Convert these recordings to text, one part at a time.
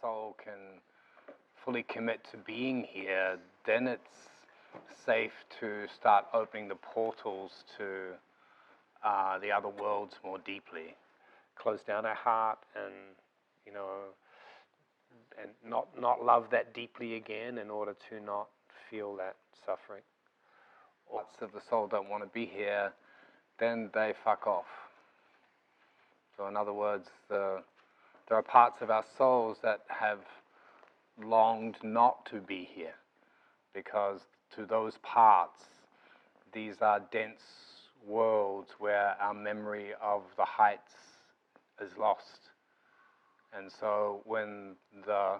soul can fully commit to being here, then it's safe to start opening the portals to uh, the other worlds more deeply. Close down our heart and, you know, and not, not love that deeply again in order to not feel that suffering. Parts of the soul don't want to be here, then they fuck off. So, in other words, the, there are parts of our souls that have longed not to be here because to those parts, these are dense worlds where our memory of the heights is lost. And so when the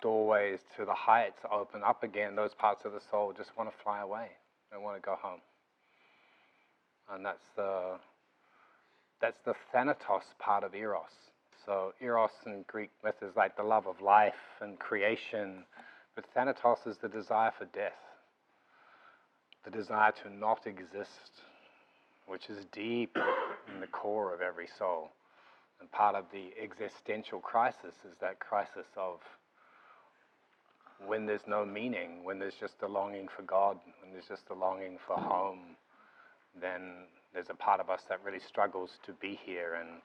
doorways to the heights open up again, those parts of the soul just want to fly away. They want to go home. And that's the that's the thanatos part of eros. So eros in Greek myth is like the love of life and creation, but thanatos is the desire for death, the desire to not exist, which is deep in the core of every soul. And part of the existential crisis is that crisis of when there's no meaning, when there's just a longing for God, when there's just a longing for home, then there's a part of us that really struggles to be here and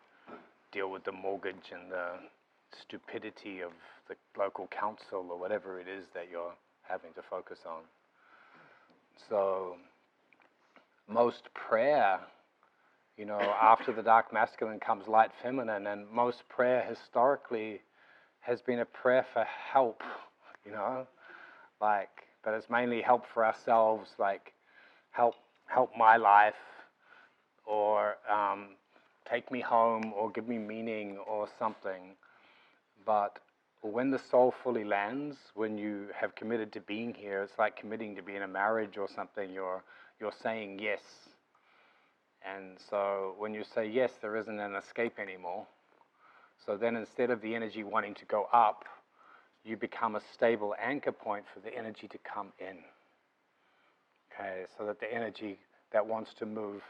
deal with the mortgage and the stupidity of the local council or whatever it is that you're having to focus on. So, most prayer, you know, after the dark masculine comes light feminine, and most prayer historically has been a prayer for help, you know, like, but it's mainly help for ourselves, like, help, help my life, or um, take me home or give me meaning or something. But when the soul fully lands, when you have committed to being here, it's like committing to be in a marriage or something. You're, you're saying yes. And so when you say yes, there isn't an escape anymore. So then instead of the energy wanting to go up, you become a stable anchor point for the energy to come in. Okay, so that the energy that wants to move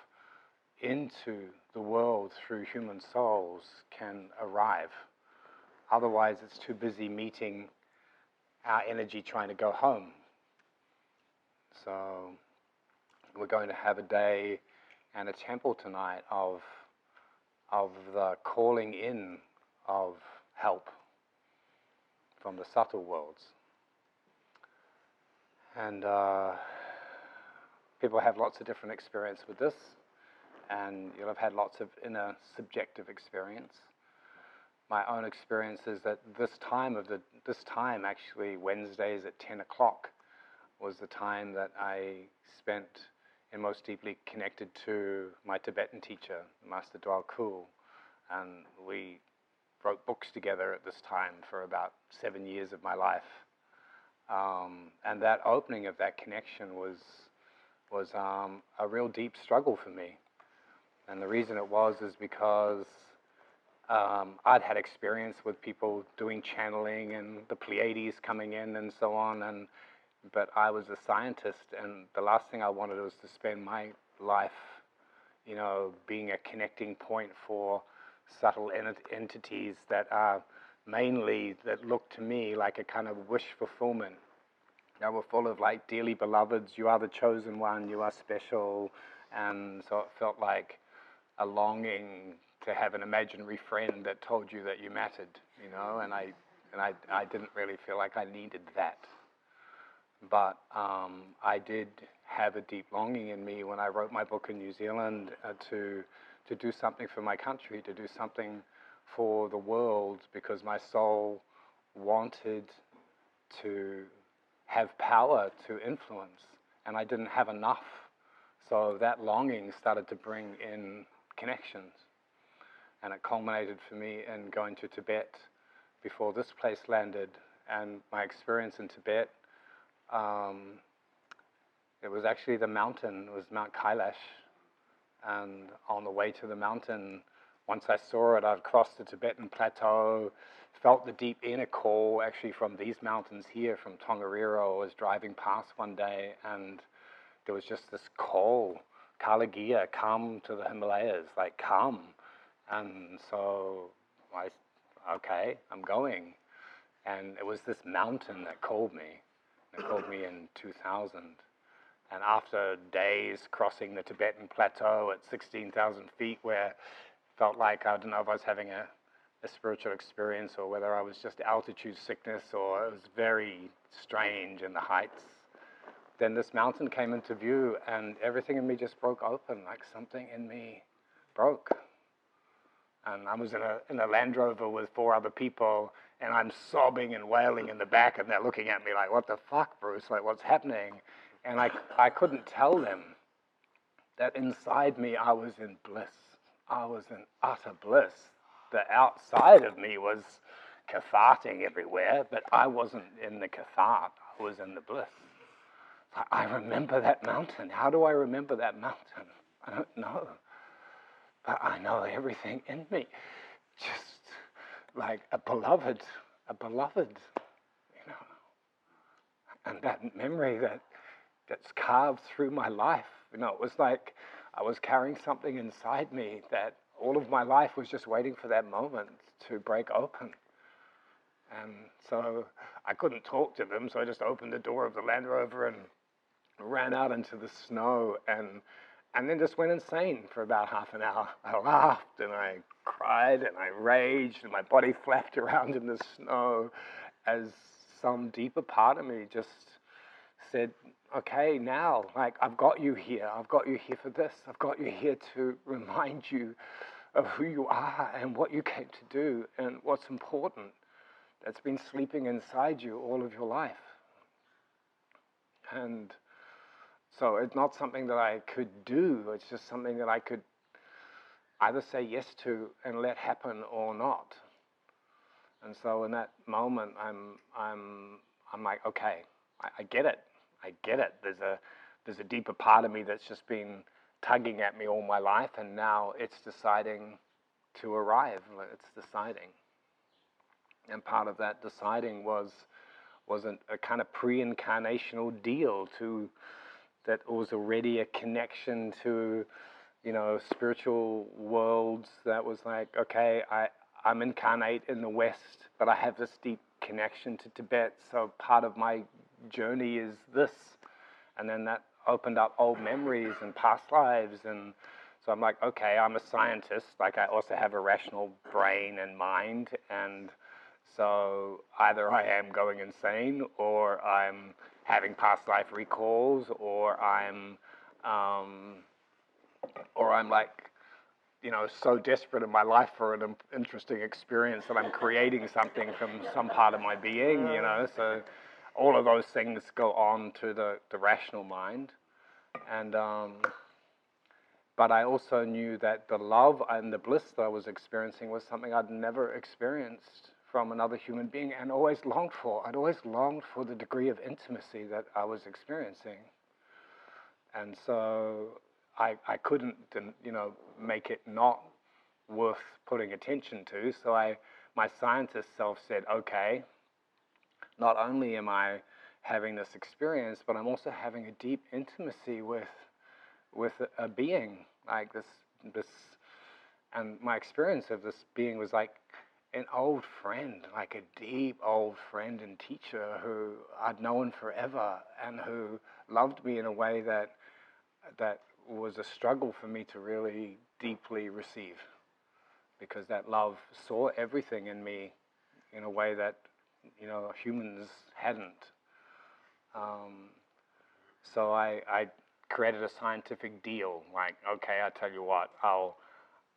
into the world through human souls can arrive. Otherwise, it's too busy meeting our energy trying to go home. So, we're going to have a day and a temple tonight of, of the calling in of help from the subtle worlds. And uh, people have lots of different experience with this and you'll have had lots of inner subjective experience. My own experience is that this time of the this time actually Wednesdays at ten o'clock was the time that I spent and most deeply connected to my Tibetan teacher, Master Djwhal Khul, and we wrote books together at this time for about seven years of my life. Um, and that opening of that connection was was um, a real deep struggle for me. And the reason it was is because um, I'd had experience with people doing channeling and the Pleiades coming in and so on. And but I was a scientist, and the last thing I wanted was to spend my life, you know, being a connecting point for subtle ent- entities that are mainly that look to me like a kind of wish fulfillment. They were full of like dearly beloveds. You are the chosen one. You are special, and so it felt like a longing to have an imaginary friend that told you that you mattered, you know, and I, and I, I didn't really feel like I needed that. But um, I did have a deep longing in me when I wrote my book in New Zealand uh, to, to do something for my country, to do something for the world, because my soul wanted to have power to influence, and I didn't have enough. So that longing started to bring in connections. And it culminated for me in going to Tibet before this place landed. And my experience in Tibet, um, it was actually the mountain, it was Mount Kailash. And on the way to the mountain, once I saw it, I'd crossed the Tibetan plateau, felt the deep inner call actually from these mountains here, from Tongariro. I was driving past one day and there was just this call Kalagia, come to the Himalayas, like come. And so I, okay, I'm going. And it was this mountain that called me. It called me in 2000. And after days crossing the Tibetan plateau at 16,000 feet, where it felt like I don't know if I was having a, a spiritual experience or whether I was just altitude sickness or it was very strange in the heights, then this mountain came into view and everything in me just broke open, like something in me broke. And I was in a, in a Land Rover with four other people, and I'm sobbing and wailing in the back, and they're looking at me like, what the fuck, Bruce? Like, what's happening? And I, I couldn't tell them that inside me I was in bliss. I was in utter bliss. The outside of me was catharting everywhere, but I wasn't in the cathart. I was in the bliss. I remember that mountain. How do I remember that mountain? I don't know. But I know everything in me. Just like a beloved, a beloved, you know. And that memory that that's carved through my life, you know, it was like I was carrying something inside me that all of my life was just waiting for that moment to break open. And so I couldn't talk to them, so I just opened the door of the Land Rover and ran out into the snow and and then just went insane for about half an hour. I laughed and I cried and I raged and my body flapped around in the snow as some deeper part of me just said, okay, now, like, I've got you here. I've got you here for this. I've got you here to remind you of who you are and what you came to do and what's important that's been sleeping inside you all of your life. And so it's not something that I could do, it's just something that I could either say yes to and let happen or not. And so in that moment, I'm, I'm, I'm like, okay, I, I get it. I get it. There's a, there's a deeper part of me that's just been tugging at me all my life, and now it's deciding to arrive. It's deciding. And part of that deciding was, was a, a kind of pre-incarnational deal to that was already a connection to, you know, spiritual worlds that was like, okay, I, I'm incarnate in the West, but I have this deep connection to Tibet, so part of my journey is this. And then that opened up old memories and past lives. And so I'm like, okay, I'm a scientist. Like, I also have a rational brain and mind. And so either I am going insane or I'm having past life recalls, or I'm, um, or I'm like, you know, so desperate in my life for an interesting experience that I'm creating something from some part of my being, you know. So all of those things go on to the, the rational mind, and um, but I also knew that the love and the bliss that I was experiencing was something I'd never experienced from another human being and always longed for. I'd always longed for the degree of intimacy that I was experiencing. And so I, I couldn't, you know, make it not worth putting attention to. So I, my scientist self said, okay, not only am I having this experience, but I'm also having a deep intimacy with, with a, being like this, this, and my experience of this being was like an old friend, like a deep old friend and teacher who I'd known forever and who loved me in a way that that was a struggle for me to really deeply receive because that love saw everything in me in a way that you know humans hadn't. Um, so I, I created a scientific deal like okay I tell you what I'll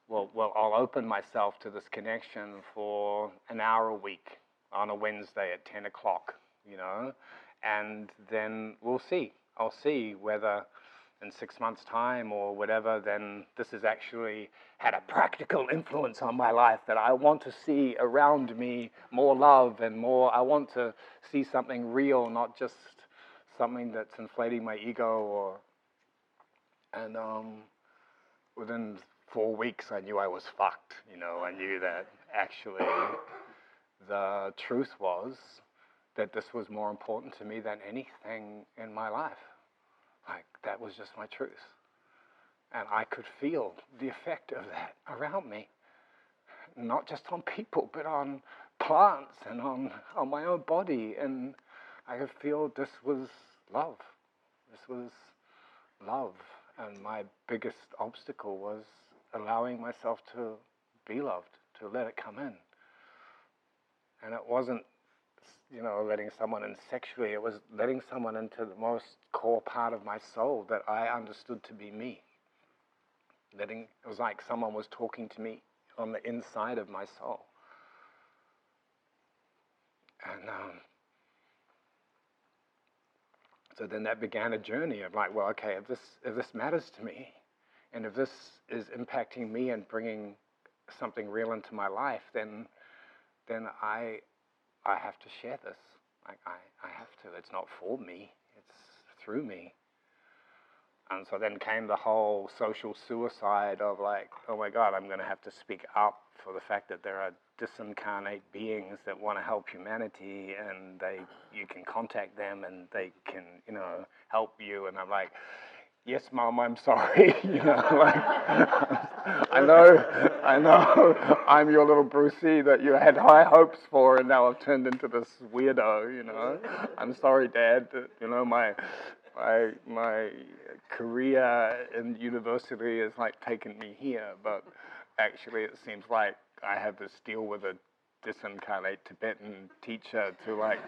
well, well, I'll open myself to this connection for an hour a week on a Wednesday at 10 o'clock, you know, and then we'll see. I'll see whether in six months' time or whatever, then this has actually had a practical influence on my life that I want to see around me more love and more, I want to see something real, not just something that's inflating my ego or, and um, within four weeks, I knew I was fucked. You know, I knew that actually the truth was that this was more important to me than anything in my life. Like, that was just my truth. And I could feel the effect of that around me. not just on people, but on plants and on, on my own body. And I could feel this was love. This was love. And my biggest obstacle was allowing myself to be loved, to let it come in. And it wasn't, you know, letting someone in sexually, it was letting someone into the most core part of my soul that I understood to be me. Letting, it was like someone was talking to me on the inside of my soul. And um, so then that began a journey of like, well, okay, if this if this matters to me, and if this is impacting me and bringing something real into my life, then then I I have to share this. Like I, I have to. It's not for me. It's through me. And so then came the whole social suicide of like, oh my God, I'm going to have to speak up for the fact that there are disincarnate beings that want to help humanity, and they you can contact them and they can you know help you. And I'm like, yes, mom, I'm sorry. you know, like, I know, I know, I'm your little Brucey that you had high hopes for, and now I've turned into this weirdo. You know, I'm sorry, Dad. That, you know, my my my career in university has like taken me here, but actually, it seems like I have this deal with a disincarnate Tibetan teacher to like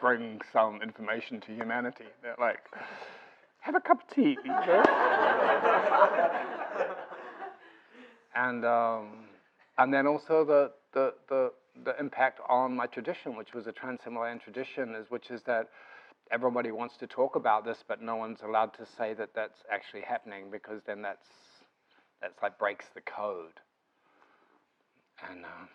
bring some information to humanity. They're like have a cup of tea. You and um, and then also the, the the the impact on my tradition, which was a trans-Himalayan tradition, is which is that everybody wants to talk about this, but no one's allowed to say that that's actually happening because then that's that's like breaks the code. And uh,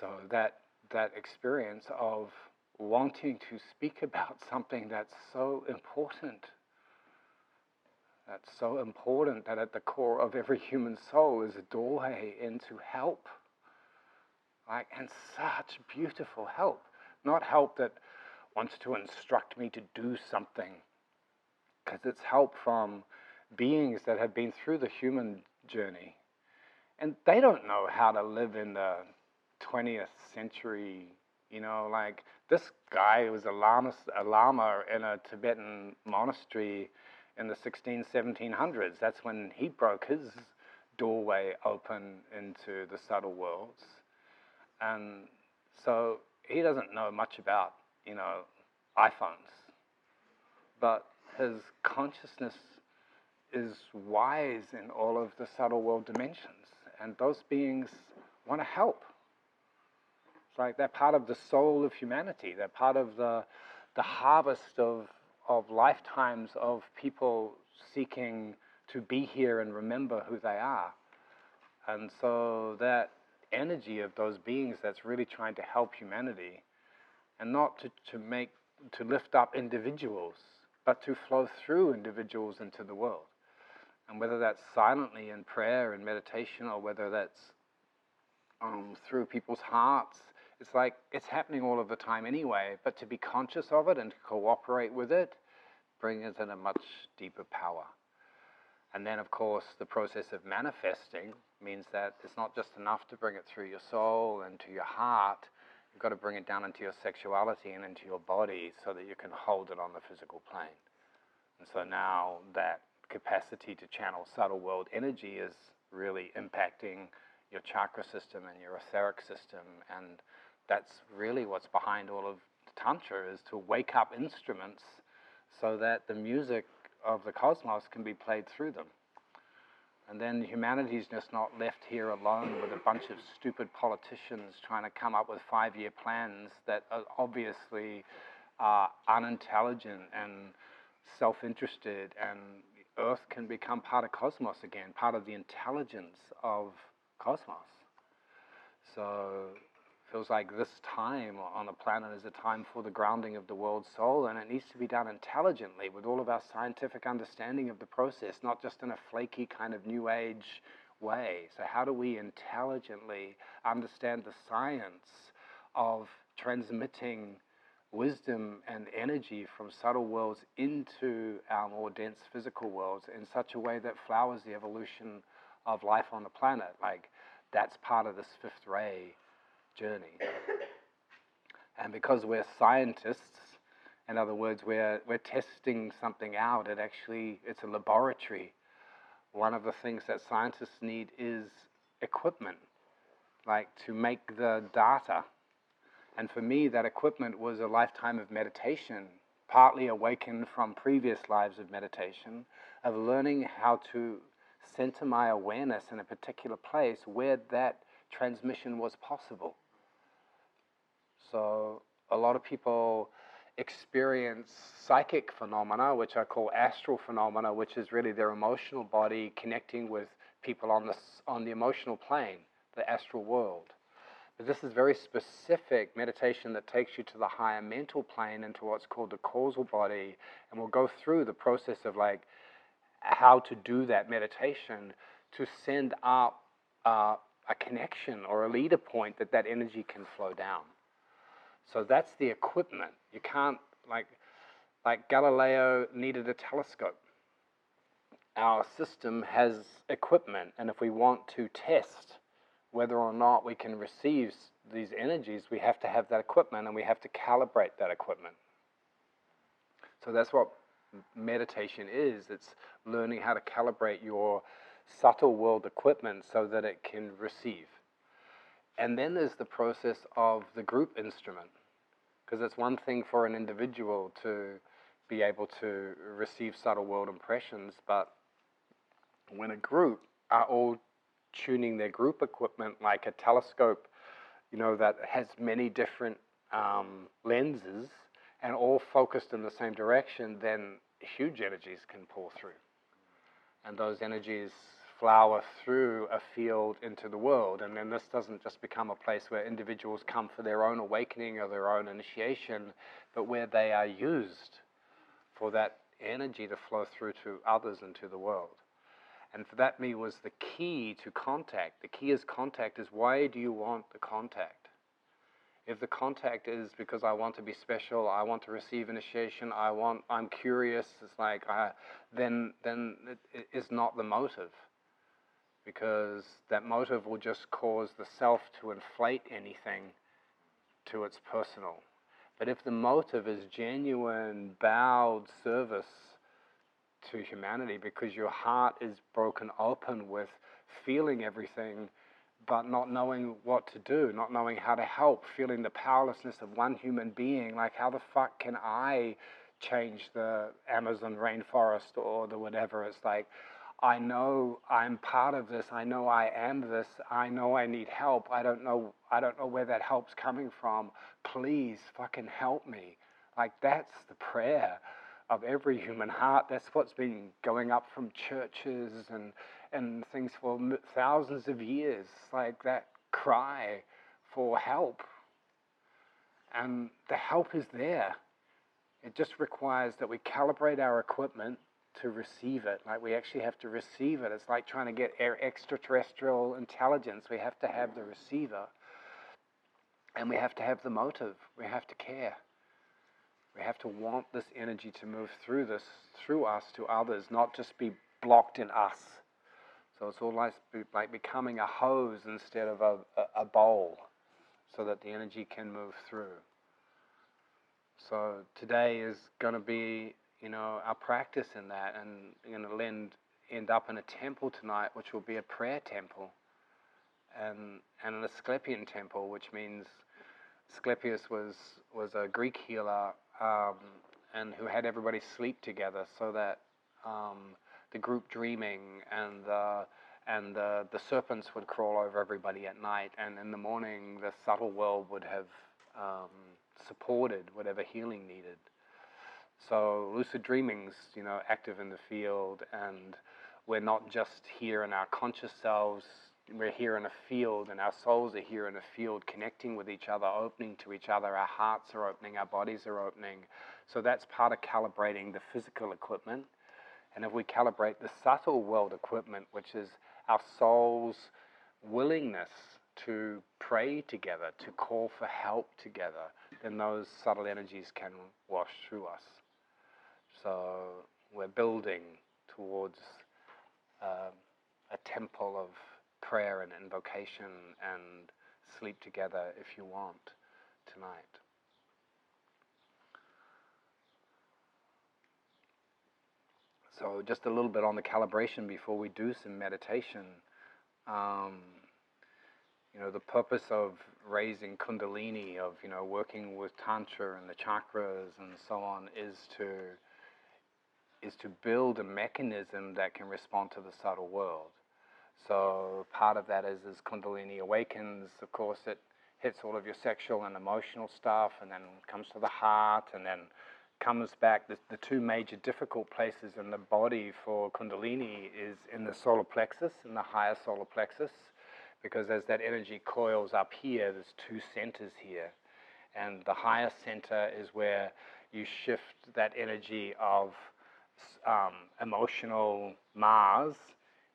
so that that experience of wanting to speak about something that's so important. That's so important that at the core of every human soul is a doorway into help. Like, and such beautiful help. Not help that wants to instruct me to do something, because it's help from beings that have been through the human journey. And they don't know how to live in the 20th century you know, like this guy was a lama, a lama in a Tibetan monastery in the 16, 1700s. That's when he broke his doorway open into the subtle worlds. And so he doesn't know much about, you know, iPhones. But his consciousness is wise in all of the subtle world dimensions. And those beings want to help right? They're part of the soul of humanity. They're part of the, the harvest of, of lifetimes of people seeking to be here and remember who they are. And so that energy of those beings that's really trying to help humanity and not to, to make to lift up individuals, but to flow through individuals into the world. And whether that's silently in prayer and meditation or whether that's um, through people's hearts it's like it's happening all of the time anyway, but to be conscious of it and to cooperate with it brings in a much deeper power. And then, of course, the process of manifesting means that it's not just enough to bring it through your soul and to your heart. You've got to bring it down into your sexuality and into your body so that you can hold it on the physical plane. And so now that capacity to channel subtle world energy is really impacting your chakra system and your etheric system and that's really what's behind all of Tantra is to wake up instruments so that the music of the cosmos can be played through them. And then humanity's just not left here alone with a bunch of stupid politicians trying to come up with five year plans that are obviously uh, unintelligent and self interested. And Earth can become part of cosmos again, part of the intelligence of cosmos. So feels like this time on the planet is a time for the grounding of the world soul, and it needs to be done intelligently with all of our scientific understanding of the process, not just in a flaky kind of new age way. So, how do we intelligently understand the science of transmitting wisdom and energy from subtle worlds into our more dense physical worlds in such a way that flowers the evolution of life on the planet. Like that's part of this fifth ray journey. and because we're scientists, in other words, we're we're testing something out. It actually it's a laboratory. One of the things that scientists need is equipment, like to make the data. And for me, that equipment was a lifetime of meditation partly awakened from previous lives of meditation, of learning how to center my awareness in a particular place where that transmission was possible. So, a lot of people experience psychic phenomena, which I call astral phenomena, which is really their emotional body connecting with people on the, on the emotional plane, the astral world. But this is very specific meditation that takes you to the higher mental plane into what's called the causal body. And we'll go through the process of like how to do that meditation to send up uh, a connection or a leader point that that energy can flow down. So that's the equipment. You can't like like Galileo needed a telescope. Our system has equipment, and if we want to test whether or not we can receive these energies, we have to have that equipment and we have to calibrate that equipment. So that's what meditation is it's learning how to calibrate your subtle world equipment so that it can receive. And then there's the process of the group instrument, because it's one thing for an individual to be able to receive subtle world impressions, but when a group are all tuning their group equipment like a telescope, you know, that has many different um, lenses and all focused in the same direction, then huge energies can pour through. And those energies flower through a field into the world. And then this doesn't just become a place where individuals come for their own awakening or their own initiation, but where they are used for that energy to flow through to others and to the world. And for that, me was the key to contact. The key is contact is why do you want the contact? If the contact is because I want to be special, I want to receive initiation, I want, I'm curious, it's like, I, then, then it, it is not the motive. Because that motive will just cause the self to inflate anything to its personal. But if the motive is genuine, bowed service to humanity because your heart is broken open with feeling everything but not knowing what to do, not knowing how to help, feeling the powerlessness of one human being. Like, how the fuck can I change the Amazon rainforest or the whatever? It's like, I know I'm part of this. I know I am this. I know I need help. I don't know. I don't know where that help's coming from. Please, fucking help me. Like that's the prayer of every human heart. That's what's been going up from churches and, and things for thousands of years, like that cry for help. And the help is there. It just requires that we calibrate our equipment to receive it. Like we actually have to receive it. It's like trying to get extraterrestrial intelligence. We have to have the receiver. And we have to have the motive. We have to care. We have to want this energy to move through this, through us to others, not just be blocked in us. So it's all like, like becoming a hose instead of a, a, a bowl so that the energy can move through. So today is going to be, you know, our practice in that, and going to end end up in a temple tonight, which will be a prayer temple, and and an Asclepian temple, which means Asclepius was was a Greek healer um, and who had everybody sleep together so that um, the group dreaming and the and the, the serpents would crawl over everybody at night, and in the morning the subtle world would have um, supported whatever healing needed. So lucid dreaming's, you know, active in the field, and we're not just here in our conscious selves we're here in a field and our souls are here in a field connecting with each other, opening to each other. Our hearts are opening, our bodies are opening. So that's part of calibrating the physical equipment. And if we calibrate the subtle world equipment, which is our soul's willingness to pray together, to call for help together, then those subtle energies can wash through us. So we're building towards. Um, a temple of prayer and invocation and sleep together if you want tonight. So, just a little bit on the calibration before we do some meditation. Um, you know, the purpose of raising Kundalini, of you know, working with Tantra and the chakras and so on, is to is to build a mechanism that can respond to the subtle world. So part of that is as Kundalini awakens, of course, it hits all of your sexual and emotional stuff, and then comes to the heart, and then comes back. The, the two major difficult places in the body for Kundalini is in the solar plexus, in the higher solar plexus, because as that energy coils up here, there's two centers here. And the higher center is where you shift that energy of um, emotional Mars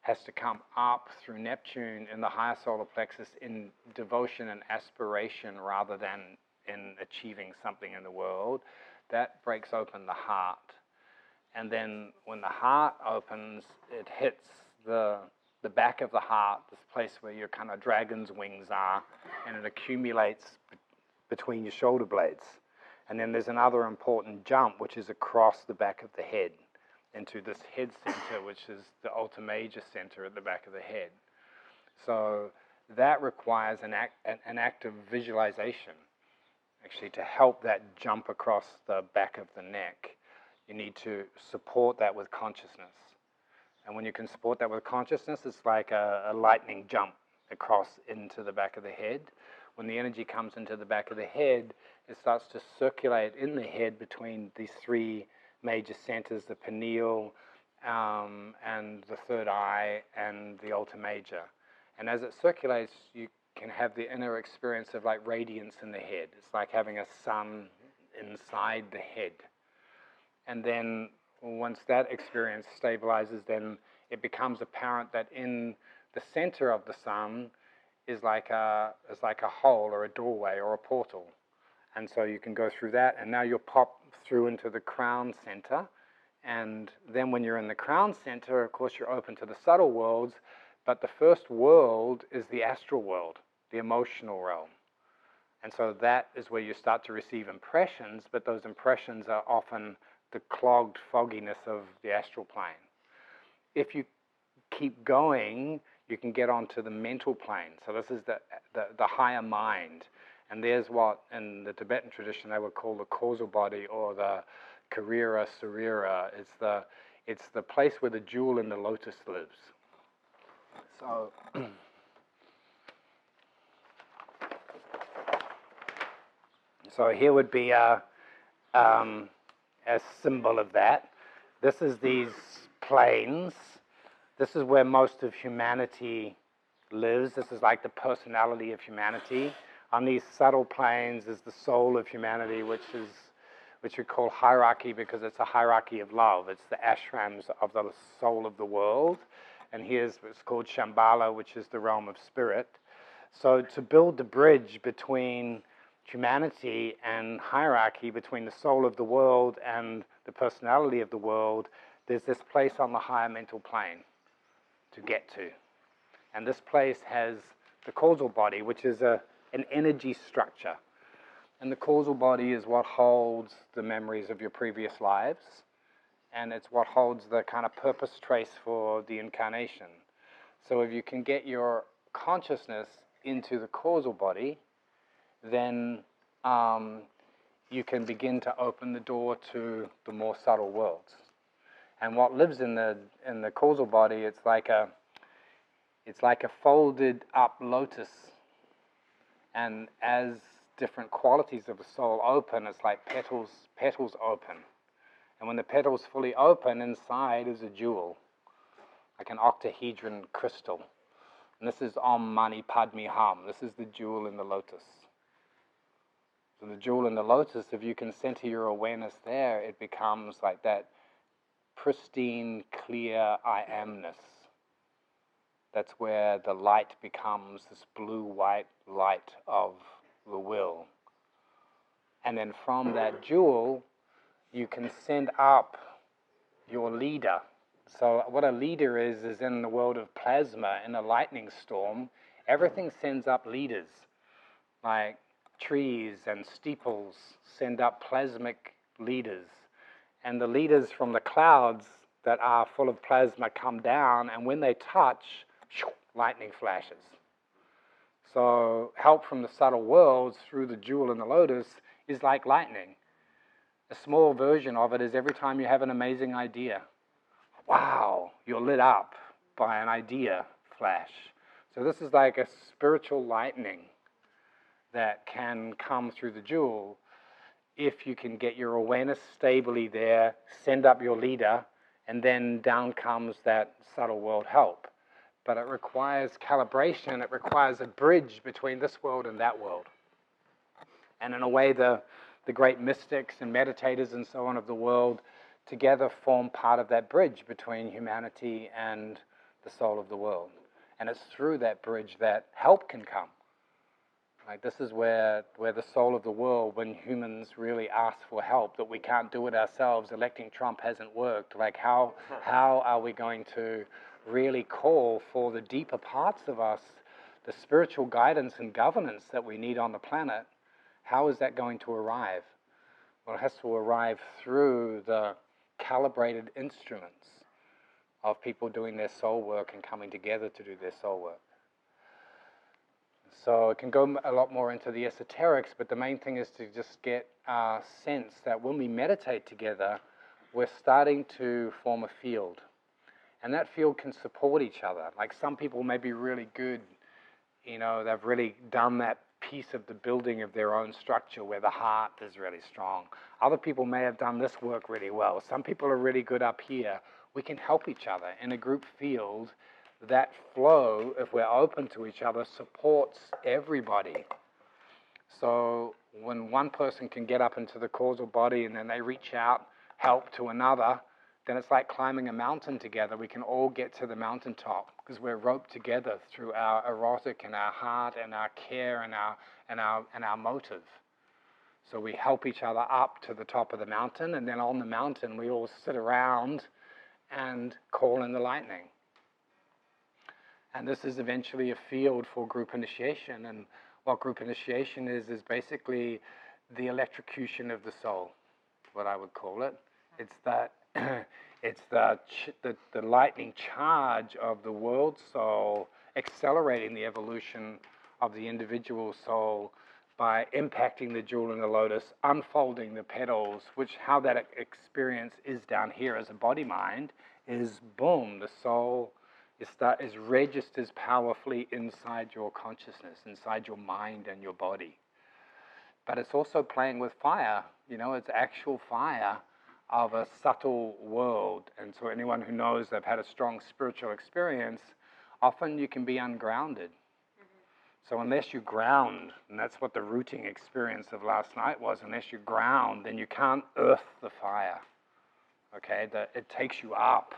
has to come up through Neptune in the higher solar plexus in devotion and aspiration rather than in achieving something in the world. That breaks open the heart. And then when the heart opens, it hits the, the back of the heart, this place where your kind of dragon's wings are, and it accumulates between your shoulder blades. And then there's another important jump, which is across the back of the head into this head center, which is the alta major center at the back of the head. So that requires an act, an act of visualization, actually, to help that jump across the back of the neck. You need to support that with consciousness. And when you can support that with consciousness, it's like a, a lightning jump across into the back of the head. When the energy comes into the back of the head, it starts to circulate in the head between these three major centers, the pineal um, and the third eye and the alta major. And as it circulates, you can have the inner experience of like radiance in the head. It's like having a sun inside the head. And then once that experience stabilizes, then it becomes apparent that in the center of the sun is like a is like a hole or a doorway or a portal. And so you can go through that, and now you'll pop through into the crown center. And then when you're in the crown center, of course, you're open to the subtle worlds, but the first world is the astral world, the emotional realm. And so that is where you start to receive impressions, but those impressions are often the clogged fogginess of the astral plane. If you keep going, you can get onto the mental plane. So this is the, the, the higher mind. And there's what in the Tibetan tradition they would call the causal body or the Karana Sarira. It's the, it's the place where the jewel in the lotus lives. So, so here would be a, um, a symbol of that. This is these planes. This is where most of humanity lives. This is like the personality of humanity on these subtle planes is the soul of humanity, which is which we call hierarchy because it's a hierarchy of love. It's the ashrams of the soul of the world. And here's what's called Shambhala, which is the realm of spirit. So to build the bridge between humanity and hierarchy, between the soul of the world and the personality of the world, there's this place on the higher mental plane to get to. And this place has the causal body, which is a an energy structure. And the causal body is what holds the memories of your previous lives, and it's what holds the kind of purpose trace for the incarnation. So if you can get your consciousness into the causal body, then um, you can begin to open the door to the more subtle worlds. And what lives in the in the causal body, it's like a it's like a folded up lotus and as different qualities of the soul open, it's like petals, petals open. And when the petals fully open, inside is a jewel, like an octahedron crystal. And this is Om Mani Padme Hum. This is the jewel in the lotus. So the jewel in the lotus, if you can center your awareness there, it becomes like that pristine, clear I amness that's where the light becomes this blue white light of the will. And then from that jewel, you can send up your leader, So what a leader is is in the world of plasma in a lightning storm, everything sends up leaders. Like trees and steeples send up plasmic leaders. And the leaders from the clouds that are full of plasma come down, and when they touch, lightning flashes. So, help from the subtle worlds through the jewel and the lotus is like lightning. A small version of it is every time you have an amazing idea. Wow, you're lit up by an idea flash. So, this is like a spiritual lightning that can come through the jewel if you can get your awareness stably there, send up your leader, and then down comes that subtle world help. But it requires calibration, it requires a bridge between this world and that world. And in a way, the, the great mystics and meditators and so on of the world together form part of that bridge between humanity and the soul of the world. And it's through that bridge that help can come. Like this is where, where the soul of the world, when humans really ask for help, that we can't do it ourselves. Electing Trump hasn't worked. Like how, how are we going to really call for the deeper parts of us, the spiritual guidance and governance that we need on the planet? How is that going to arrive? Well, it has to arrive through the calibrated instruments of people doing their soul work and coming together to do their soul work. So it can go a lot more into the esoterics, but the main thing is to just get a sense that when we meditate together, we're starting to form a field. And that field can support each other. Like some people may be really good, you know, they've really done that piece of the building of their own structure where the heart is really strong. Other people may have done this work really well. Some people are really good up here. We can help each other in a group field that flow, if we're open to each other, supports everybody. So when one person can get up into the causal body and then they reach out, help to another, then it's like climbing a mountain together. We can all get to the mountaintop because we're roped together through our erotic and our heart and our care and our, and our, and our motive. So we help each other up to the top of the mountain, and then on the mountain, we all sit around and call in the lightning. And this is eventually a field for group initiation. And what group initiation is, is basically the electrocution of the soul, what I would call it. It's that, it's the, the, the lightning charge of the world soul accelerating the evolution of the individual soul by impacting the jewel in the lotus, unfolding the petals, which how that experience is down here as a body mind is boom, the soul is, that is registers powerfully inside your consciousness, inside your mind and your body. But it's also playing with fire, you know, it's actual fire of a subtle world. And so, anyone who knows they've had a strong spiritual experience, often you can be ungrounded. Mm-hmm. So, unless you ground, and that's what the rooting experience of last night was, unless you ground, then you can't earth the fire. Okay, that it takes you up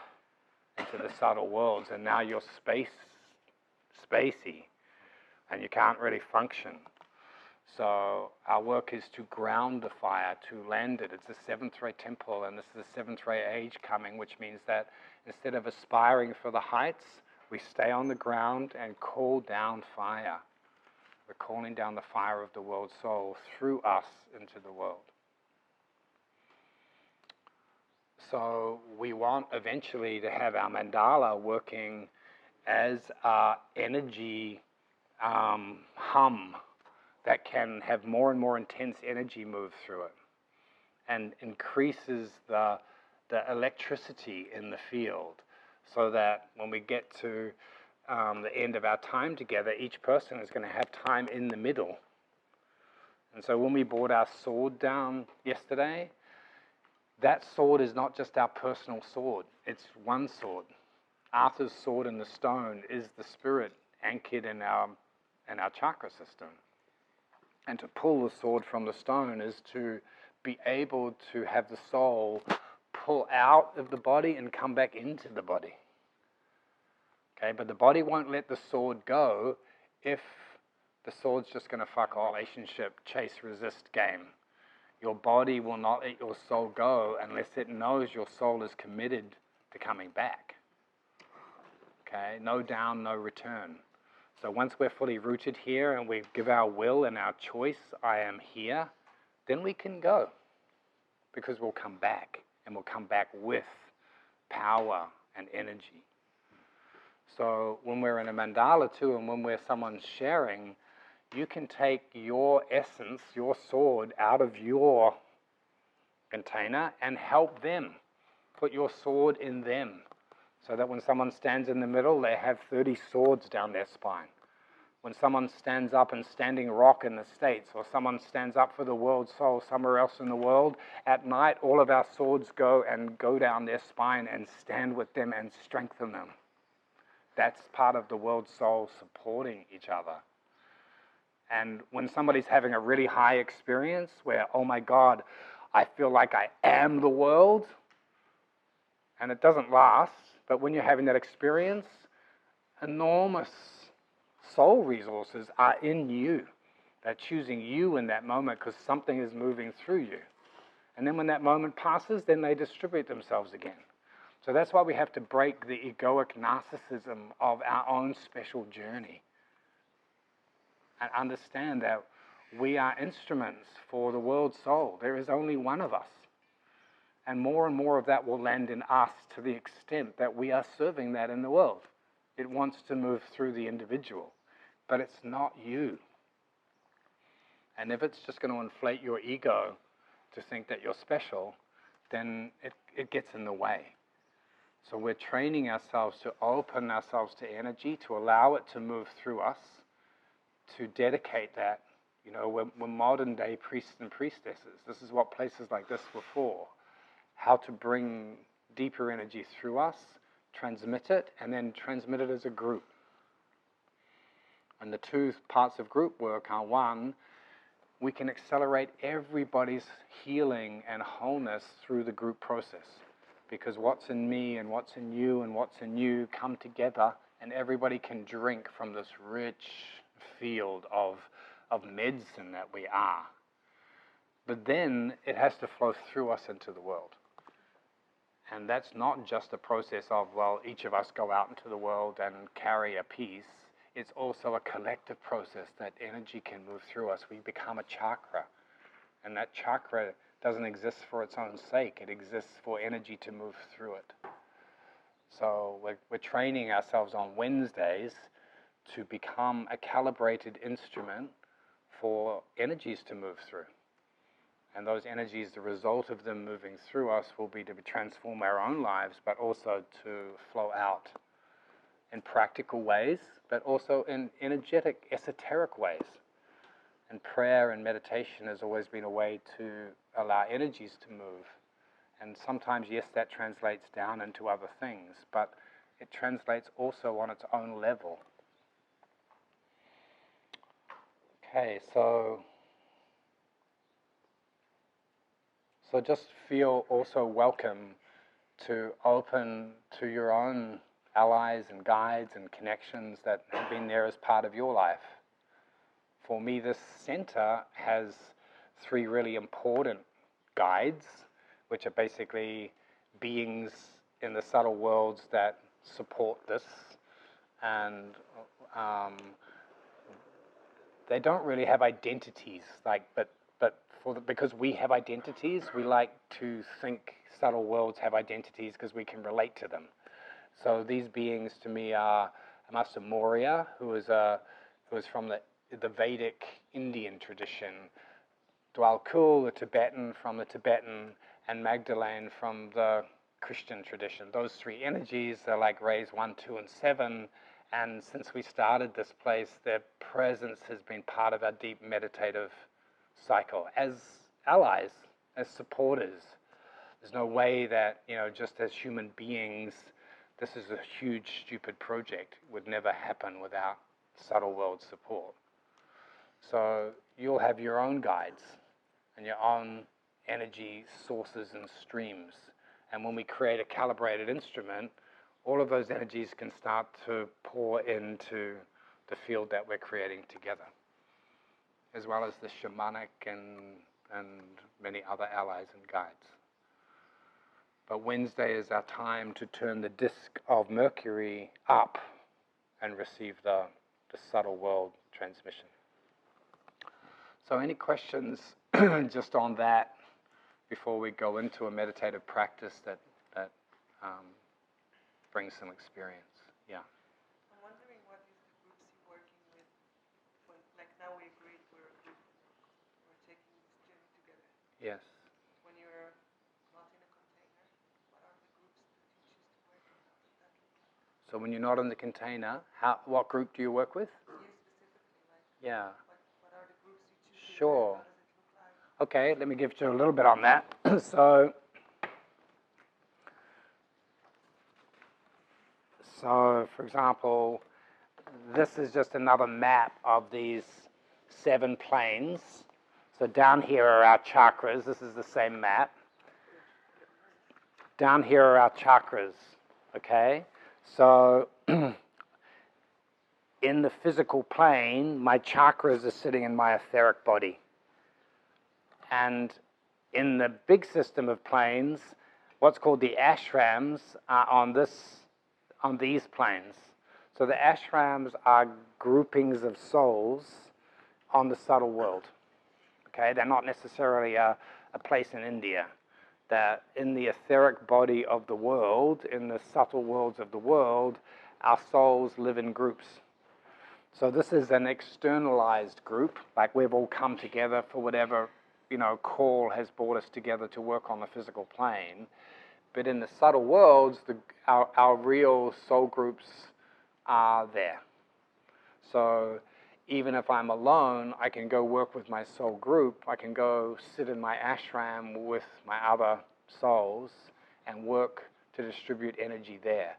into the subtle worlds, and now you're space, spacey, and you can't really function. So our work is to ground the fire, to land it. It's a seventh ray temple, and this is the seventh ray age coming, which means that instead of aspiring for the heights, we stay on the ground and call down fire. We're calling down the fire of the world soul through us into the world. So we want eventually to have our mandala working as our energy um, hum that can have more and more intense energy move through it and increases the, the electricity in the field so that when we get to um, the end of our time together, each person is going to have time in the middle. And so when we brought our sword down yesterday, that sword is not just our personal sword, it's one sword. Arthur's sword in the stone is the spirit anchored in our, in our chakra system. And to pull the sword from the stone is to be able to have the soul pull out of the body and come back into the body. Okay, but the body won't let the sword go if the sword's just going to fuck all relationship, chase, resist game. Your body will not let your soul go unless it knows your soul is committed to coming back. Okay, no down, no return. So once we're fully rooted here and we give our will and our choice, I am here, then we can go because we'll come back and we'll come back with power and energy. So when we're in a mandala too, and when we're someone sharing, you can take your essence, your sword, out of your container and help them. Put your sword in them. So that when someone stands in the middle, they have 30 swords down their spine. When someone stands up and Standing Rock in the States, or someone stands up for the world soul somewhere else in the world, at night all of our swords go and go down their spine and stand with them and strengthen them. That's part of the world soul supporting each other. And when somebody's having a really high experience where, oh my God, I feel like I am the world, and it doesn't last, but when you're having that experience, enormous soul resources are in you. They're choosing you in that moment because something is moving through you. And then when that moment passes, then they distribute themselves again. So that's why we have to break the egoic narcissism of our own special journey and understand that we are instruments for the world soul. There is only one of us. And more and more of that will land in us to the extent that we are serving that in the world. It wants to move through the individual, but it's not you. And if it's just going to inflate your ego to think that you're special, then it, it gets in the way. So we're training ourselves to open ourselves to energy, to allow it to move through us, to dedicate that. You know, we're, we're modern day priests and priestesses. This is what places like this were for. How to bring deeper energy through us, transmit it, and then transmit it as a group. And the two parts of group work are one, we can accelerate everybody's healing and wholeness through the group process because what's in me and what's in you and what's in you come together and everybody can drink from this rich field of, of medicine that we are. But then it has to flow through us into the world. And that's not just a process of, well, each of us go out into the world and carry a piece. It's also a collective process that energy can move through us. We become a chakra. And that chakra doesn't exist for its own sake, it exists for energy to move through it. So we're, we're training ourselves on Wednesdays to become a calibrated instrument for energies to move through. And those energies, the result of them moving through us will be to transform our own lives, but also to flow out in practical ways, but also in energetic, esoteric ways. And prayer and meditation has always been a way to allow energies to move. And sometimes, yes, that translates down into other things, but it translates also on its own level. Okay, so so just feel also welcome to open to your own allies and guides and connections that have been there as part of your life for me, this center has three really important guides, which are basically beings in the subtle worlds that support this. And um, they don't really have identities, like, but, for the, because we have identities, we like to think subtle worlds have identities because we can relate to them. So these beings to me are Master Morya, who is, a, who is from the the Vedic Indian tradition, Djwhal Khul, the Tibetan from the Tibetan, and Magdalene from the Christian tradition. Those three energies are like rays one, two, and seven. And since we started this place, their presence has been part of our deep meditative cycle as allies, as supporters. There's no way that, you know, just as human beings, this is a huge, stupid project, would never happen without subtle world support. So you'll have your own guides and your own energy sources and streams. And when we create a calibrated instrument, all of those energies can start to pour into the field that we're creating together, as well as the shamanic and, and many other allies and guides. But Wednesday is our time to turn the disk of Mercury up and receive the, the subtle world transmission. So, any questions just on that before we go into a meditative practice that, that um, brings some experience? Yeah. I'm wondering what is the groups you're working with? When, like now we agreed we're a group, we're taking this journey together. Yes. When you're not in a container, what are the groups that you choose to work with? How does that look like? So when you're not in the container, how, what group do you work with? You like Yeah. what, what are the groups you choose? to Sure. work with? How does it look like? Okay, let me give you a little bit on that. so, so for example, this is just another map of these seven planes. So down here are our chakras. This is the same map. Down here are our chakras. Okay, so in the physical plane, my chakras are sitting in my etheric body. And in the big system of planes, what's called the ashrams are on this on these planes. So the ashrams are groupings of souls on the subtle world. Okay, they're not necessarily a, a place in India. They're in the etheric body of the world, in the subtle worlds of the world, our souls live in groups. So this is an externalized group, like we've all come together for whatever, you know, call has brought us together to work on the physical plane. But in the subtle worlds, the, our, our real soul groups are there. So even if I'm alone, I can go work with my soul group. I can go sit in my ashram with my other souls and work to distribute energy there.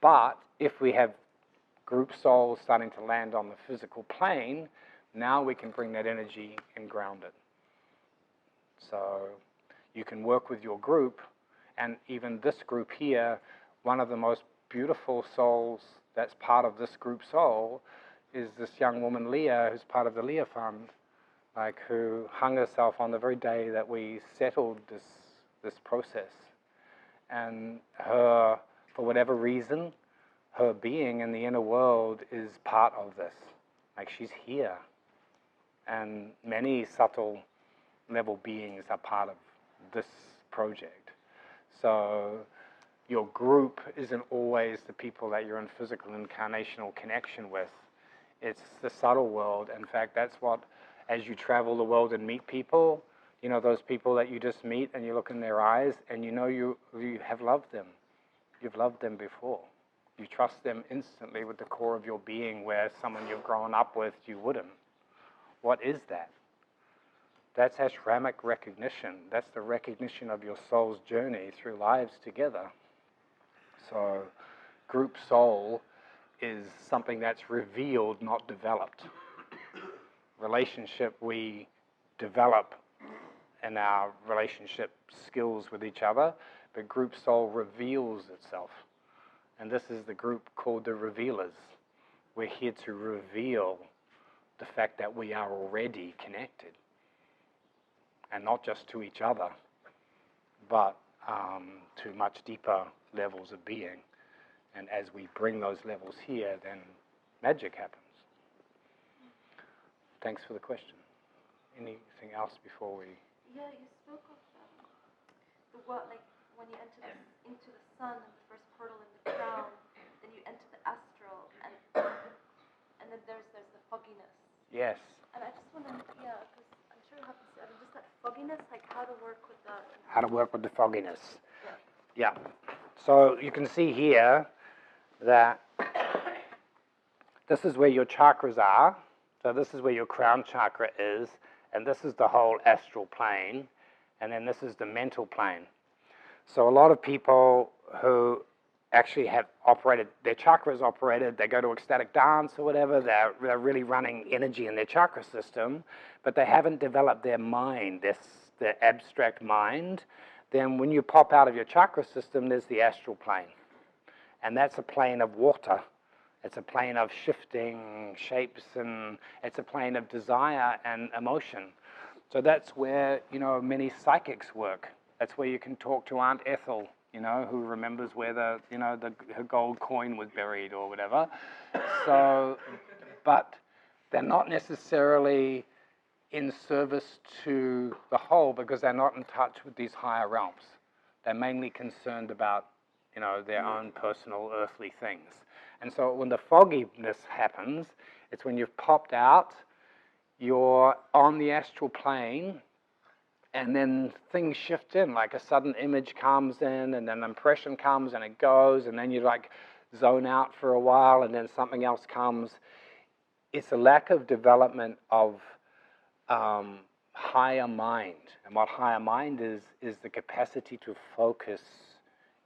But if we have group souls starting to land on the physical plane, now we can bring that energy and ground it. So you can work with your group, and even this group here, one of the most beautiful souls that's part of this group soul is this young woman Leah, who's part of the Leah Fund, like who hung herself on the very day that we settled this this process, and her, for whatever reason, her being in the inner world is part of this. Like she's here, and many subtle level beings are part of this project. So your group isn't always the people that you're in physical incarnational connection with. It's the subtle world. In fact, that's what, as you travel the world and meet people, you know, those people that you just meet and you look in their eyes and you know you, you have loved them. You've loved them before. You trust them instantly with the core of your being, where someone you've grown up with, you wouldn't. What is that? That's ashramic recognition. That's the recognition of your soul's journey through lives together. So, group soul is something that's revealed, not developed. Relationship we develop in our relationship skills with each other, but group soul reveals itself. And this is the group called the Revealers. We're here to reveal the fact that we are already connected. And not just to each other, but um, to much deeper levels of being. And as we bring those levels here, then magic happens. Thanks for the question. Anything else before we? Yeah, you spoke of um, the what, like when you enter the, into the sun and the first portal in the crown, then you enter the astral, and and then there's there's the fogginess. Yes. And I just want to, yeah, because I'm sure it happens. I mean, just that fogginess, like how to work with that. How to work with the fogginess. Yeah. Yeah. So you can see here that this is where your chakras are. So this is where your crown chakra is, and this is the whole astral plane, and then this is the mental plane. So a lot of people who actually have operated their chakras operated, they go to ecstatic dance or whatever, they're, they're really running energy in their chakra system, but they haven't developed their mind, this their abstract mind. Then when you pop out of your chakra system, there's the astral plane. And that's a plane of water. It's a plane of shifting shapes and it's a plane of desire and emotion. So that's where, you know, many psychics work. That's where you can talk to Aunt Ethel, you know, who remembers where the, you know, the, her gold coin was buried or whatever. So, but they're not necessarily in service to the whole because they're not in touch with these higher realms. They're mainly concerned about, you know, their own personal earthly things. And so when the fogginess happens, it's when you've popped out, you're on the astral plane, and then things shift in, like a sudden image comes in, and then impression comes and it goes, and then you like zone out for a while, and then something else comes. It's a lack of development of um, higher mind. And what higher mind is, is the capacity to focus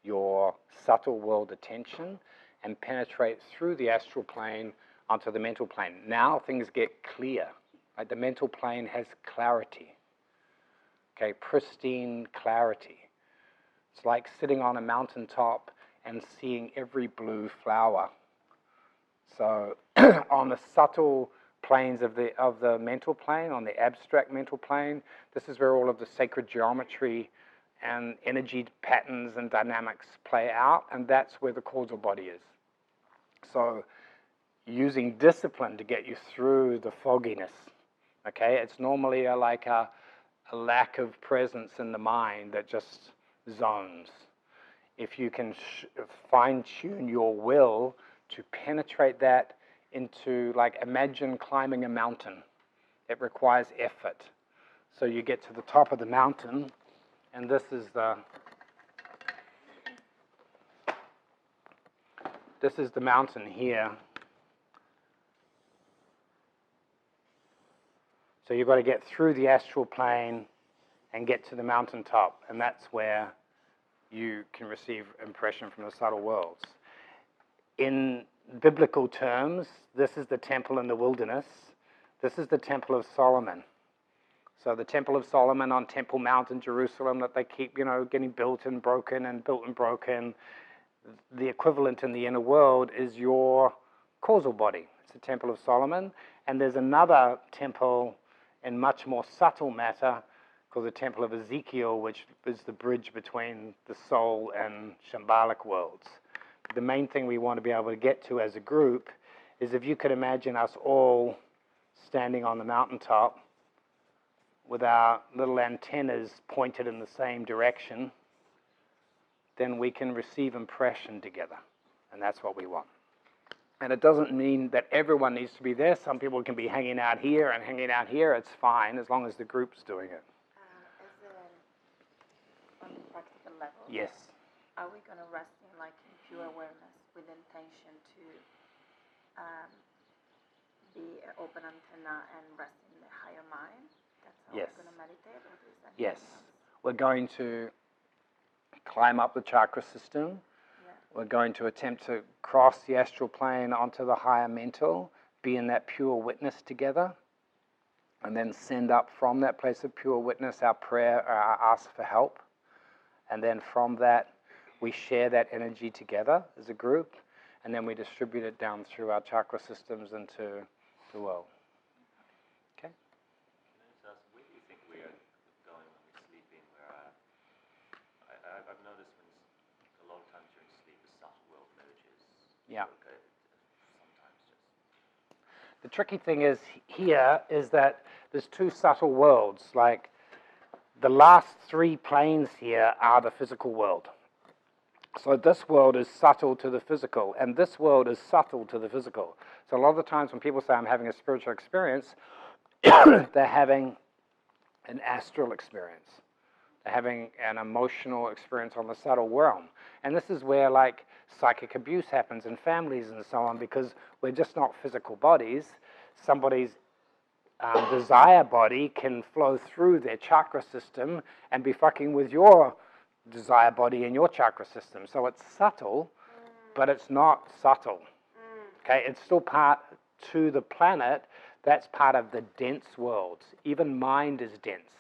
your subtle world attention and penetrate through the astral plane onto the mental plane. Now things get clear. Right? The mental plane has clarity. Okay, pristine clarity. It's like sitting on a mountaintop and seeing every blue flower. So on the subtle planes of the of the mental plane, on the abstract mental plane, this is where all of the sacred geometry and energy patterns and dynamics play out, and that's where the causal body is. So using discipline to get you through the fogginess. Okay, it's normally a, like a, a lack of presence in the mind that just zones. If you can sh- fine tune your will to penetrate that into, like, imagine climbing a mountain, it requires effort. So you get to the top of the mountain, and this is the this is the mountain here. So you've got to get through the astral plane and get to the mountaintop, and that's where you can receive impression from the subtle worlds. In biblical terms, this is the temple in the wilderness. This is the temple of Solomon. So the temple of Solomon on Temple Mount in Jerusalem that they keep, you know, getting built and broken and built and broken. The equivalent in the inner world is your causal body. It's the Temple of Solomon. And there's another temple in much more subtle matter called the Temple of Ezekiel, which is the bridge between the soul and Shambhalic worlds. The main thing we want to be able to get to as a group is if you could imagine us all standing on the mountaintop with our little antennas pointed in the same direction, then we can receive impression together. And that's what we want. And it doesn't mean that everyone needs to be there. Some people can be hanging out here and hanging out here. It's fine as long as the group's doing it. Uh, as a, on a practical level, Yes. are we going to rest in like in pure awareness with intention to um, be an open antenna and rest in the higher mind? Yes. we're going to meditate, or is that Yes. We're going to climb up the chakra system. Yeah. We're going to attempt to cross the astral plane onto the higher mental, be in that pure witness together, and then send up from that place of pure witness our prayer, our ask for help. And then from that, we share that energy together as a group, and then we distribute it down through our chakra systems into the world. Okay? Can I just ask, where do you think we are going when we sleep in? Where uh, I, I, I've noticed when s- a lot of times during sleep, the subtle world merges. Yeah. Okay, sometimes just. The tricky thing is here is that there's two subtle worlds. Like the last three planes here are the physical world. So this world is subtle to the physical, and this world is subtle to the physical. So a lot of the times when people say I'm having a spiritual experience, they're having an astral experience. They're having an emotional experience on the subtle realm. And this is where like psychic abuse happens in families and so on because we're just not physical bodies. Somebody's um, desire body can flow through their chakra system and be fucking with your desire body in your chakra system. So it's subtle, but it's not subtle. Okay, it's still part to the planet. That's part of the dense world. Even mind is dense.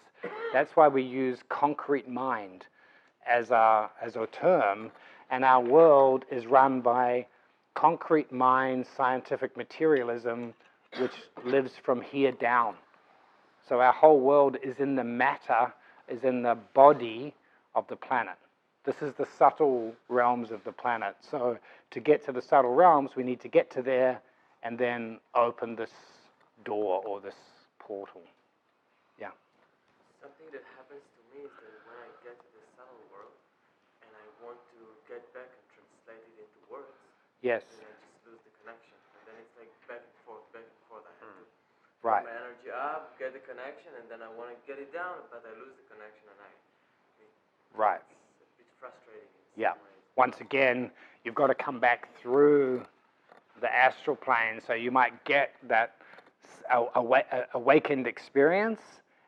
That's why we use concrete mind as a, as a term, and our world is run by concrete mind, scientific materialism, which lives from here down. So our whole world is in the matter, is in the body of the planet. This is the subtle realms of the planet. So to get to the subtle realms, we need to get to there and then open this door or this portal. Yeah. Something that happens to me is that when I get to the subtle world and I want to get back and translate it into words, Yes. then I just lose the connection. And then it's like back and forth, back and forth. I have to mm. put Right. my energy up, get the connection, and then I want to get it down, but I lose the connection, and I Right. it's a bit frustrating. In Yeah. Ways. Once again, you've got to come back through the astral plane, so you might get that s- a- awa- a- awakened experience,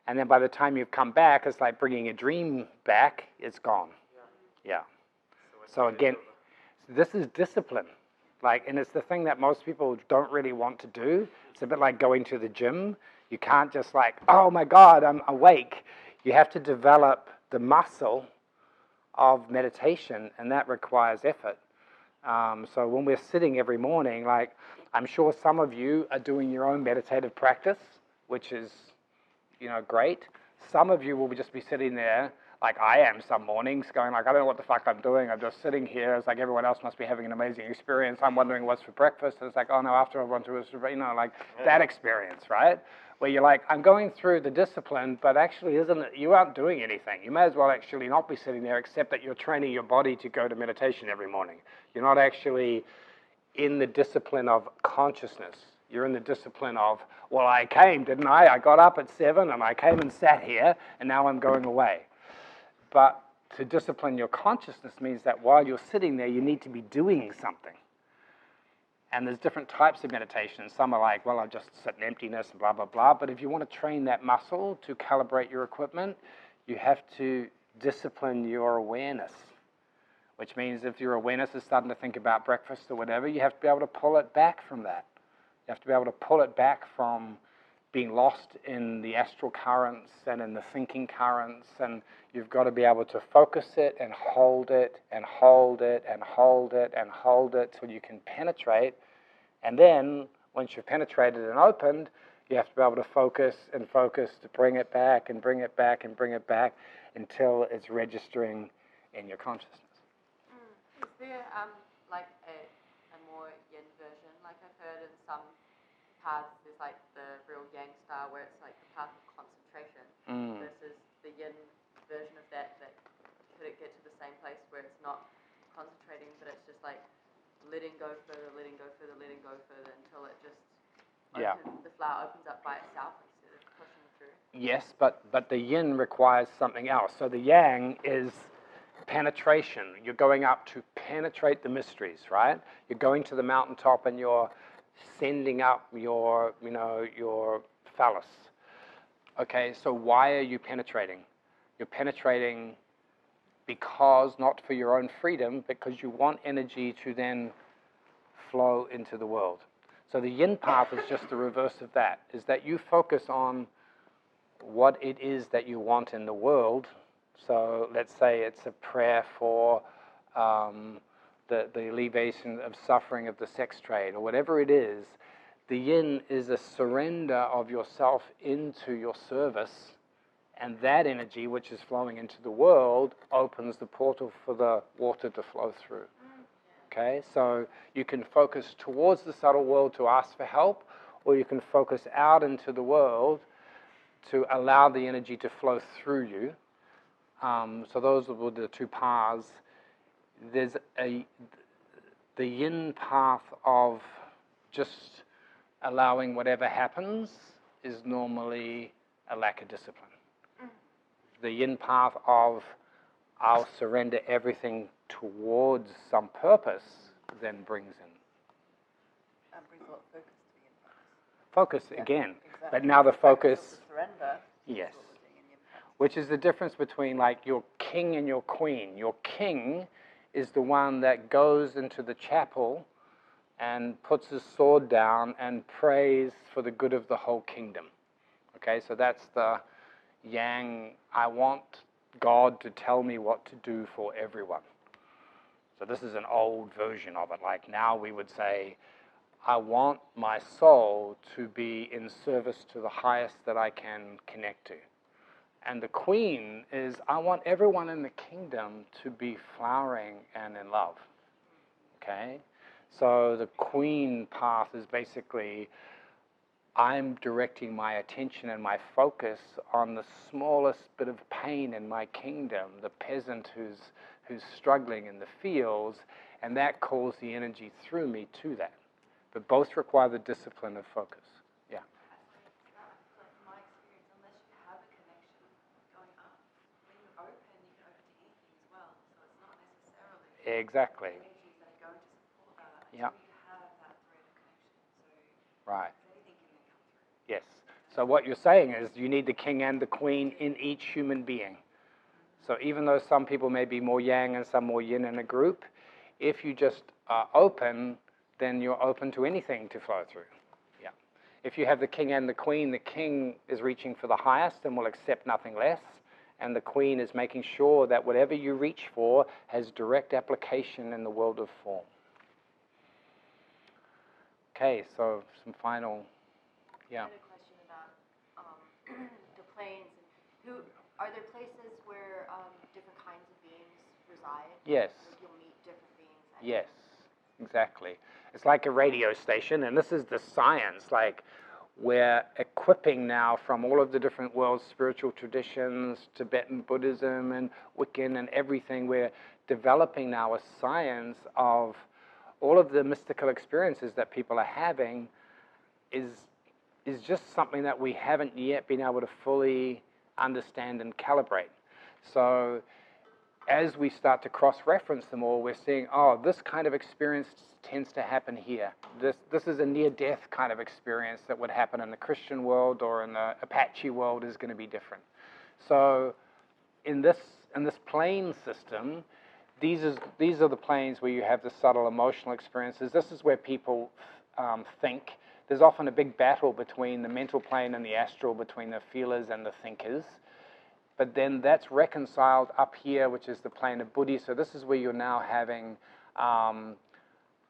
and then by the time you've come back, it's like bringing a dream back. It's gone. Yeah. I So it again, over. this is discipline. Like, and it's the thing that most people don't really want to do. It's a bit like going to the gym. You can't just like, oh my God, I'm awake. You have to develop the muscle of meditation, and that requires effort. Um, so when we're sitting every morning, like I'm sure some of you are doing your own meditative practice, which is, you know, great. Some of you will just be sitting there, like I am some mornings, going like, I don't know what the fuck I'm doing. I'm just sitting here. It's like everyone else must be having an amazing experience. I'm wondering what's for breakfast. And it's like, oh no, after I've gone through to, you know, like that experience, right? Where you're like, I'm going through the discipline, but actually, isn't it? You aren't doing anything. You may as well actually not be sitting there, except that you're training your body to go to meditation every morning. You're not actually in the discipline of consciousness. You're in the discipline of, well, I came, didn't I? I got up at seven and I came and sat here, and now I'm going away. But to discipline your consciousness means that while you're sitting there, you need to be doing something. And there's different types of meditation. Some are like, well, I'll just sit in emptiness and blah, blah, blah. But if you want to train that muscle to calibrate your equipment, you have to discipline your awareness. Which means if your awareness is starting to think about breakfast or whatever, you have to be able to pull it back from that. You have to be able to pull it back from being lost in the astral currents and in the thinking currents, and you've got to be able to focus it and hold it and hold it and hold it and hold it till you can penetrate. And then, once you've penetrated and opened, you have to be able to focus and focus to bring it back and bring it back and bring it back until it's registering in your consciousness. Is there um like a, a more yin version? Like I've heard in some paths is like the real yang style where it's like the path of concentration Mm. versus the yin version of that that could it get to the same place where it's not concentrating but it's just like letting go further, letting go further, letting go further until it just Yeah. opens, the flower opens up by itself instead of pushing through. Yes, but, but the yin requires something else. So the yang is penetration. You're going up to penetrate the mysteries, right? You're going to the mountaintop and you're sending up your, you know, your phallus. Okay, so why are you penetrating? You're penetrating because not for your own freedom, because you want energy to then flow into the world. So the yin path is just the reverse of that, is that you focus on what it is that you want in the world. So let's say it's a prayer for um, the, the alleviation of suffering of the sex trade, or whatever it is. The yin is a surrender of yourself into your service, and that energy, which is flowing into the world, opens the portal for the water to flow through. Okay, so you can focus towards the subtle world to ask for help, or you can focus out into the world to allow the energy to flow through you. Um, so those were the two paths. There's a the yin path of just allowing whatever happens is normally a lack of discipline. The yin path of I'll surrender everything towards some purpose then brings in And brings a lot of focus to the impact. focus Yeah, again. Exactly. But now the focus, the surrender. yes. what we're doing in the impact. which is the difference between like your king and your queen. Your king is the one that goes into the chapel and puts his sword down and prays for the good of the whole kingdom. Okay, so that's the yang. I want God to tell me what to do for everyone. So this is an old version of it. Like now we would say, I want my soul to be in service to the highest that I can connect to. And the queen is, I want everyone in the kingdom to be flowering and in love. Okay? So the queen path is basically I'm directing my attention and my focus on the smallest bit of pain in my kingdom, the peasant who's, who's struggling in the fields, and that calls the energy through me to that. But both require the discipline of focus. Yeah. Like my experience, unless you have a connection going up, when you open, you can open to anything as well. So it's not necessarily Exactly. energies that are going to support that Yeah. until you have that thread of connection. Yeah. Right. anything can then come through. Yes. So what you're saying is you need the king and the queen in each human being. So even though some people may be more yang and some more yin in a group, if you just are open, then you're open to anything to flow through. Yeah. If you have the king and the queen, the king is reaching for the highest and will accept nothing less, and the queen is making sure that whatever you reach for has direct application in the world of form. Okay, so some final, yeah. I had a question about um, the planes. And who are there places where um, different kinds of beings reside? Yes. You'll meet different beings. Yes, exactly. It's like a radio station, and this is the science. Like, we're equipping now from all of the different world's spiritual traditions, Tibetan Buddhism and Wiccan and everything. We're developing now a science of all of the mystical experiences that people are having is is just something that we haven't yet been able to fully understand and calibrate. So as we start to cross-reference them all, we're seeing, oh, this kind of experience tends to happen here. This this is a near-death kind of experience that would happen in the Christian world or in the Apache world is going to be different. So in this in this plane system, these is these are the planes where you have the subtle emotional experiences. This is where people um, think. There's often a big battle between the mental plane and the astral, between the feelers and the thinkers but then that's reconciled up here, which is the plane of Buddhi. So this is where you're now having um,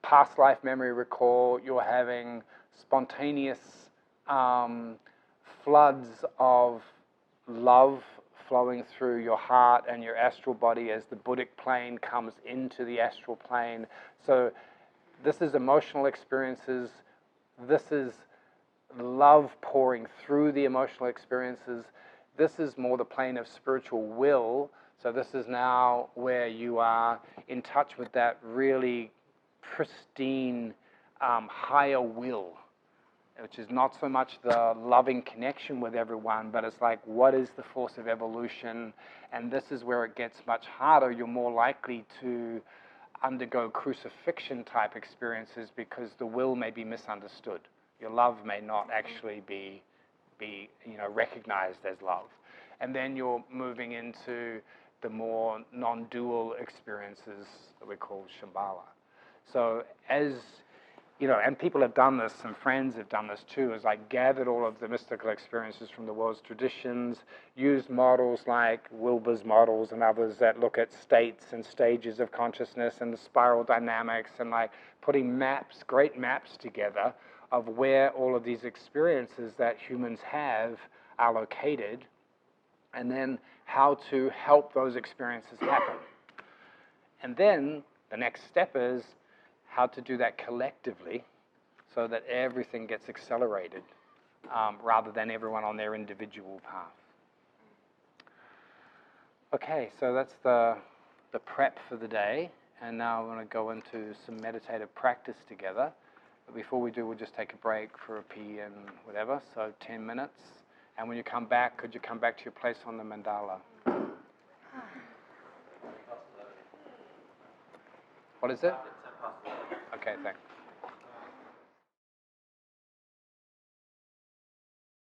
past life memory recall. You're having spontaneous um, floods of love flowing through your heart and your astral body as the Buddhic plane comes into the astral plane. So this is emotional experiences. This is love pouring through the emotional experiences. This is more the plane of spiritual will. So this is now where you are in touch with that really pristine um, higher will, which is not so much the loving connection with everyone, but it's like what is the force of evolution? And this is where it gets much harder. You're more likely to undergo crucifixion type experiences because the will may be misunderstood. Your love may not actually be be you know recognized as love. And then you're moving into the more non-dual experiences that we call shambhala. So as you know and people have done this some friends have done this too is like gathered all of the mystical experiences from the world's traditions used models like wilber's models and others that look at states and stages of consciousness and the spiral dynamics and like putting maps great maps together of where all of these experiences that humans have are located, and then how to help those experiences happen. And then the next step is how to do that collectively so that everything gets accelerated um, rather than everyone on their individual path. Okay, so that's the, the prep for the day, and now I want to go into some meditative practice together. But before we do, we'll just take a break for a pee and whatever, so 10 minutes. And when you come back, could you come back to your place on the mandala? What is it? Okay, thanks.